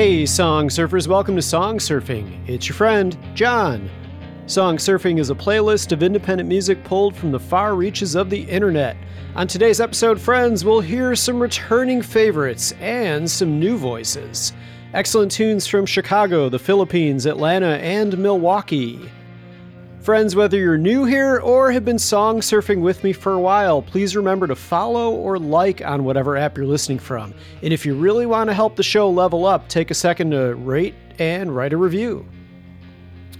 Hey, song surfers, welcome to Song Surfing. It's your friend, John. Song Surfing is a playlist of independent music pulled from the far reaches of the internet. On today's episode, friends, we'll hear some returning favorites and some new voices. Excellent tunes from Chicago, the Philippines, Atlanta, and Milwaukee. Friends, whether you're new here or have been song surfing with me for a while, please remember to follow or like on whatever app you're listening from. And if you really want to help the show level up, take a second to rate and write a review.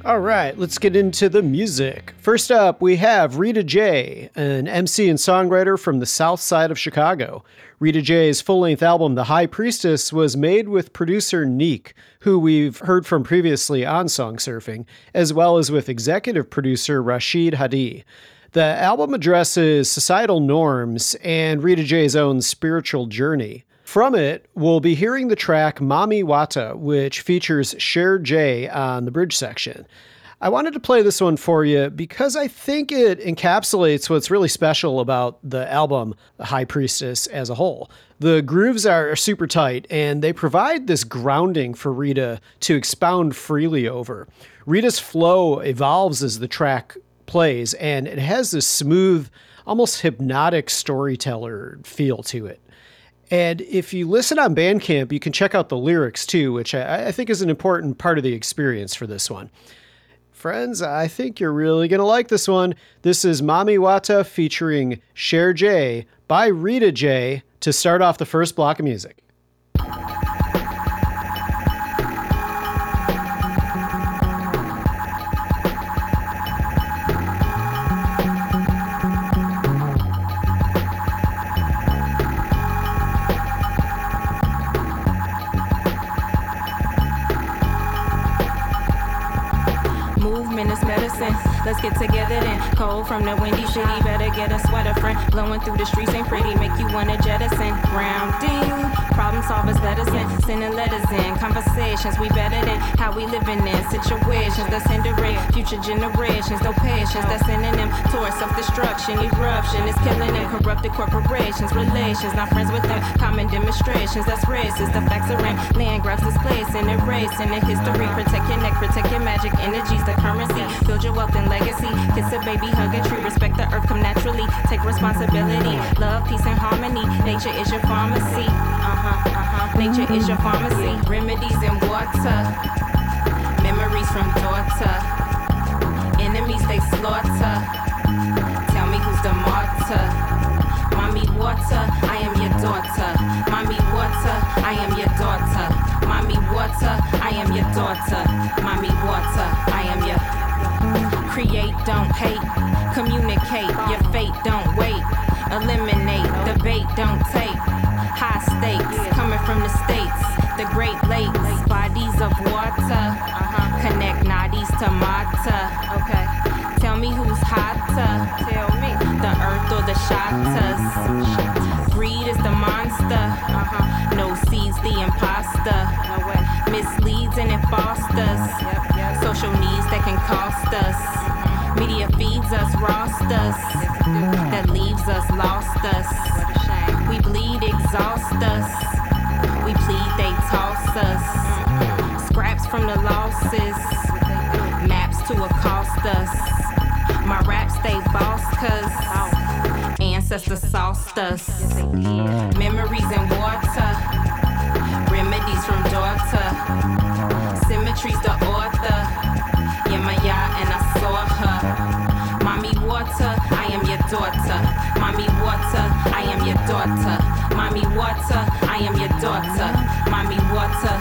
All right, let's get into the music. First up, we have Rita J, an MC and songwriter from the south side of Chicago. Rita J's full length album, The High Priestess, was made with producer Neek, who we've heard from previously on Song Surfing, as well as with executive producer Rashid Hadi. The album addresses societal norms and Rita J's own spiritual journey. From it, we'll be hearing the track Mami Wata, which features Cher J on the bridge section. I wanted to play this one for you because I think it encapsulates what's really special about the album, The High Priestess, as a whole. The grooves are super tight and they provide this grounding for Rita to expound freely over. Rita's flow evolves as the track plays and it has this smooth, almost hypnotic storyteller feel to it. And if you listen on Bandcamp, you can check out the lyrics too, which I, I think is an important part of the experience for this one. Friends, I think you're really going to like this one. This is Mami Wata featuring Cher J by Rita J to start off the first block of music. Medicine, let's get together then. Cold from the windy city, better get a sweater friend. Blowing through the streets ain't pretty, make you wanna jettison. Grounding, problem solvers let us in. Sending letters in, conversations we better than how we living in. Situations that's hindering future generations. No patience that's sending them towards self destruction. Eruption is killing them. Corrupted corporations, relations, not friends with them. Common demonstrations that's racist. The facts are in land grabs displacing, erasing the history. Protect your neck, protect your magic energies, the currency. Build your wealth and legacy. Kiss a baby, hug a tree, respect the earth, come naturally. Take responsibility, love, peace, and harmony. Nature is your pharmacy. Uh huh, uh huh. Nature is your pharmacy. Remedies in water, memories from daughter. Enemies they slaughter. Tell me who's the martyr. Mami Wata, I am your daughter. Mami Wata, I am your daughter. Mami Wata, I am your daughter. Mommy don't hate. Communicate, your fate, don't wait. Eliminate, debate, don't take. High stakes, coming from the states. The Great Lakes, bodies of water. Connect nadis to Mata. Okay. Tell me who's hotter. Tell me. The earth or the shatas. Greed is the monster. Uh-huh. No seeds, the imposter. No way. Misleads and it fosters. Social needs that can cost us. Media feeds us rosters that leaves us lost us. We bleed, exhaust us. We plead, they toss us. Scraps from the losses, maps to accost us. My raps they boss cause ancestors sauced us. Memories in water, remedies from daughter. Symmetry's the author. Daughter. Mami Wata,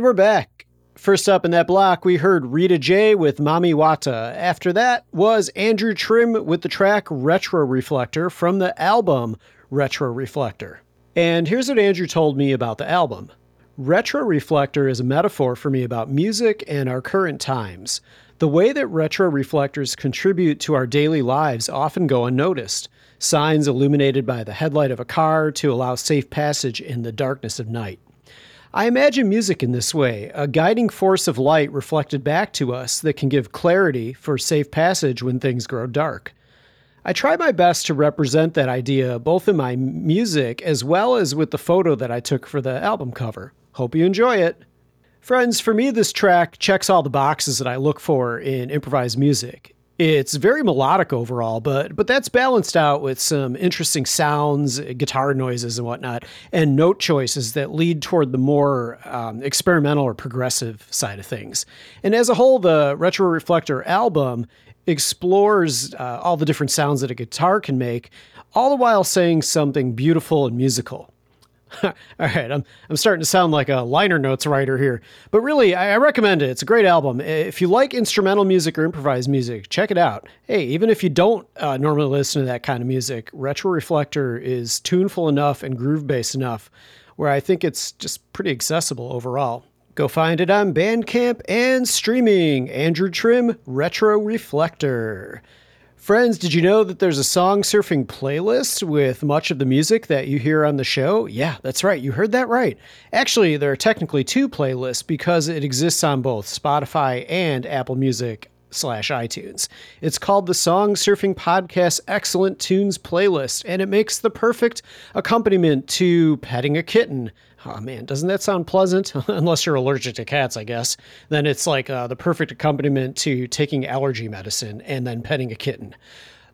And we're back. First up in that block, we heard Rita J with Mami Wata. After that was Andrew Trim with the track Retro Reflector from the album Retro Reflector. And here's what Andrew told me about the album. Retro Reflector is a metaphor for me about music and our current times. The way that retro reflectors contribute to our daily lives often go unnoticed. Signs illuminated by the headlight of a car to allow safe passage in the darkness of night. I imagine music in this way a guiding force of light reflected back to us that can give clarity for safe passage when things grow dark. I try my best to represent that idea both in my music as well as with the photo that I took for the album cover. Hope you enjoy it. Friends, for me, this track checks all the boxes that I look for in improvised music. It's very melodic overall, but but that's balanced out with some interesting sounds, guitar noises, and whatnot, and note choices that lead toward the more um, experimental or progressive side of things. And as a whole, the Retro Reflector album explores uh, all the different sounds that a guitar can make, all the while saying something beautiful and musical. All right, I'm, I'm starting to sound like a liner notes writer here, but really, I, I, recommend it. It's a great album. If you like instrumental music or improvised music, check it out. Hey, even if you don't uh, normally listen to that kind of music, Retro Reflector is tuneful enough and groove based enough where I think it's just pretty accessible overall. Go find it on Bandcamp and streaming. Andrew Trim, Retro Reflector. Friends, did you know that there's a song surfing playlist with much of the music that you hear on the show? Yeah, that's right. You heard that right. Actually, there are technically two playlists because it exists on both Spotify and Apple Music slash iTunes. It's called the Song Surfing Podcast Excellent Tunes Playlist, and it makes the perfect accompaniment to petting a kitten, oh man, doesn't that sound pleasant? Unless you're allergic to cats, I guess. Then it's like uh, the perfect accompaniment to taking allergy medicine and then petting a kitten.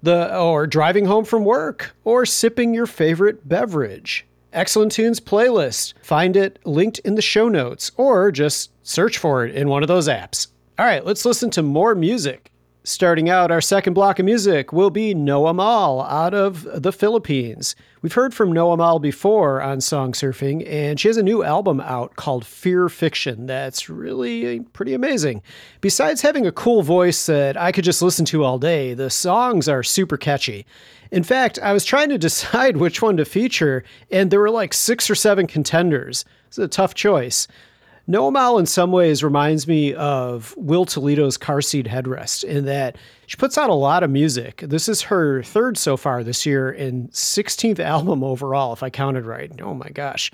The or driving home from work or sipping your favorite beverage. Excellent Tunes playlist. Find it linked in the show notes or just search for it in one of those apps. All right, let's listen to more music. Starting out, our second block of music will be Noah Mal out of the Philippines. We've heard from Noah Mal before on Song Surfing, and she has a new album out called Fear Fiction that's really uh, pretty amazing. Besides having a cool voice that I could just listen to all day, the songs are super catchy. In fact, I was trying to decide which one to feature, and there were like six or seven contenders. It's a tough choice. Noah Mal, in some ways, reminds me of Will Toledo's Car Seat Headrest in that she puts out a lot of music. This is her third so far this year and 16th album overall, if I counted right. Oh my gosh.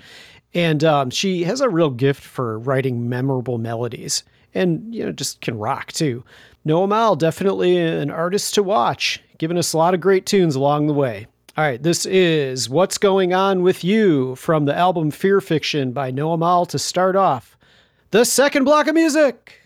And um, she has a real gift for writing memorable melodies and, you know, just can rock too. Noah Mal, definitely an artist to watch, giving us a lot of great tunes along the way. All right, this is What's Going On With You from the album Fear Fiction by Noah Mal to start off the second block of music.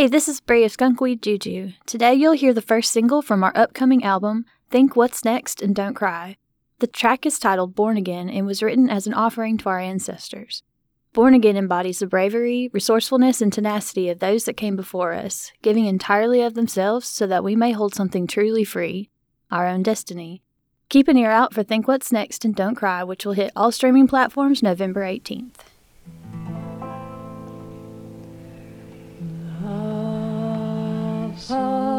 Hey, this is Bray of Skunkweed Juju. Today you'll hear the first single from our upcoming album, Think What's Next and Don't Cry. The track is titled Born Again and was written as an offering to our ancestors. Born Again embodies the bravery, resourcefulness, and tenacity of those that came before us, giving entirely of themselves so that we may hold something truly free, our own destiny. Keep an ear out for Think What's Next and Don't Cry, which will hit all streaming platforms November 18th. Oh.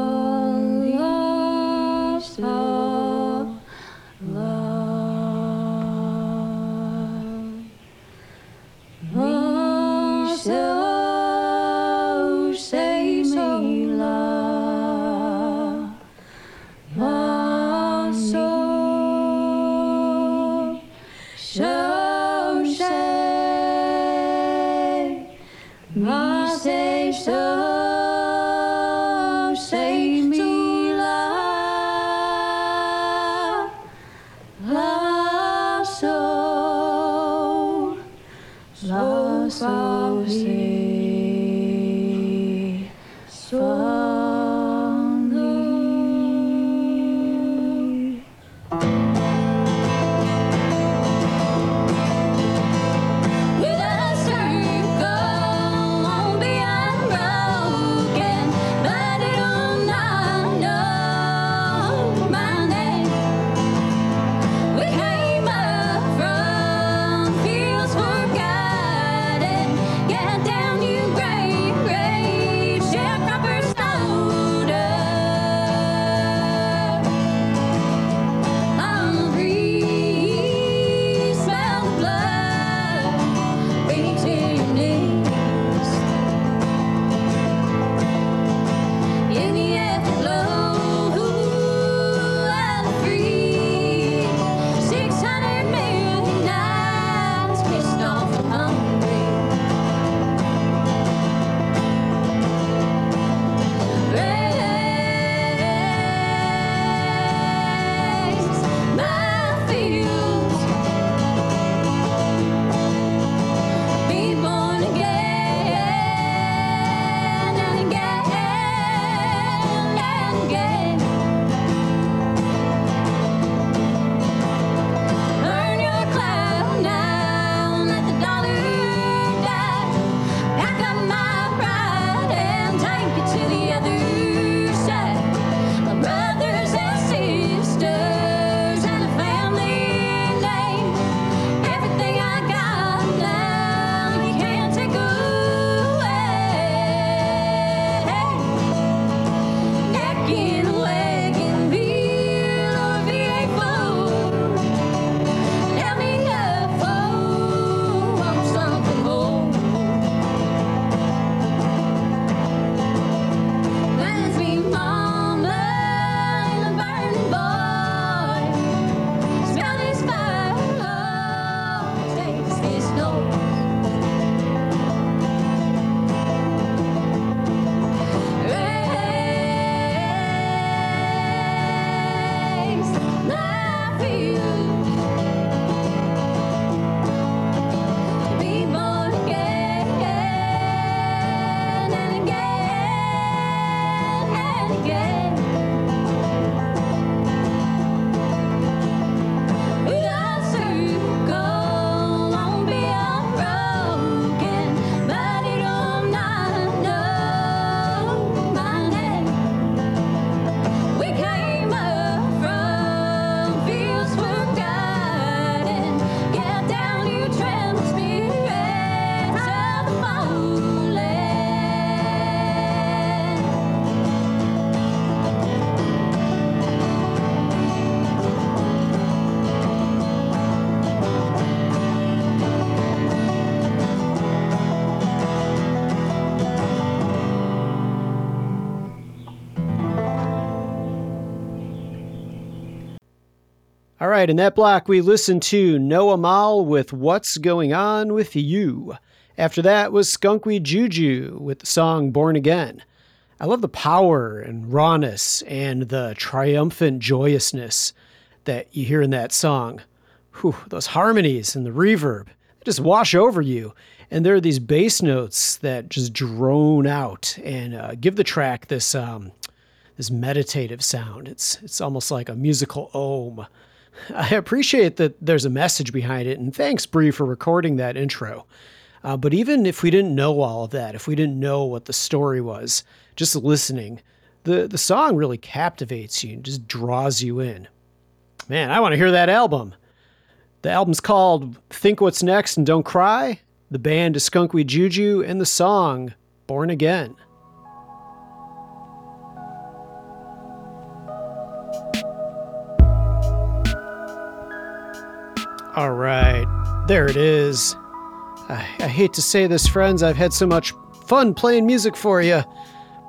qual rei. Right, in that block, we listened to Noah Mal with What's Going On With You. After that was Skunkweed Juju with the song Born Again. I love the power and rawness and the triumphant joyousness that you hear in that song. Whew, those harmonies and the reverb, just wash over you. And there are these bass notes that just drone out and uh, give the track this um, this meditative sound. It's it's almost like a musical ohm. I appreciate that there's a message behind it, and thanks Bree for recording that intro. Uh, but even if we didn't know all of that, if we didn't know what the story was, just listening, the the song really captivates you and just draws you in. Man, I want to hear that album. The album's called Think What's Next and Don't Cry. The band is Skunkweed Juju, and the song Born Again. All right, there it is. I, I, hate to say this, friends, I've had so much fun playing music for you,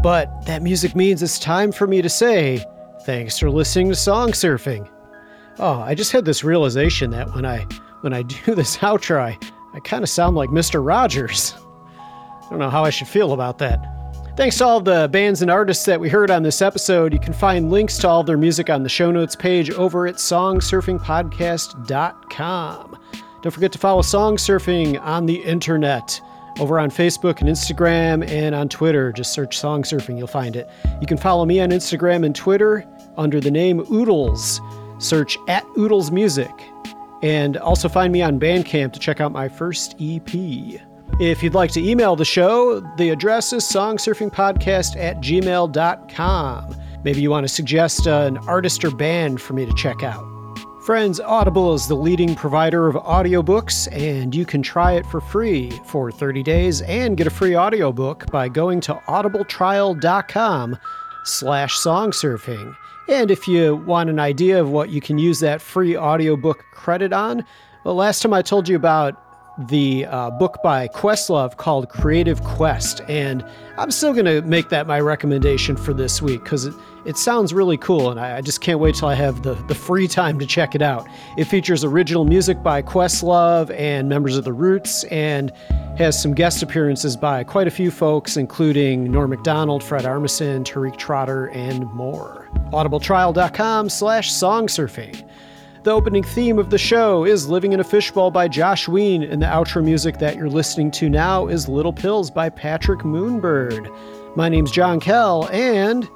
but that music means it's time for me to say thanks for listening to Song Surfing. Oh, I just had this realization that when I when I do this outro, I, I kind of sound like Mr. Rogers. I don't know how I should feel about that. Thanks to all the bands and artists that we heard on this episode. You can find links to all their music on the show notes page over at songsurfingpodcast.com. Don't forget to follow Song Surfing on the internet over on Facebook and Instagram and on Twitter. Just search Song Surfing, you'll find it. You can follow me on Instagram and Twitter under the name Oodles. Search at Oodles Music. And also find me on Bandcamp to check out my first EP. If you'd like to email the show, the address is songsurfingpodcast at gmail.com. Maybe you want to suggest uh, an artist or band for me to check out. Friends, Audible is the leading provider of audiobooks, and you can try it for free for 30 days and get a free audiobook by going to audibletrial.com slash songsurfing. And if you want an idea of what you can use that free audiobook credit on, well, last time I told you about the uh, book by Questlove called Creative Quest, and I'm still going to make that my recommendation for this week because it, it sounds really cool, and I, I, just can't wait till I have the, the free time to check it out. It features original music by Questlove and members of The Roots, and has some guest appearances by quite a few folks, including Norm Macdonald, Fred Armisen, Tariq Trotter, and more. audibletrial.com slash songsurfing. The opening theme of the show is Living in a Fishbowl by Josh Ween, and the outro music that you're listening to now is Little Pills by Patrick Moonbird. My name's John Kell, and.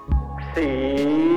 See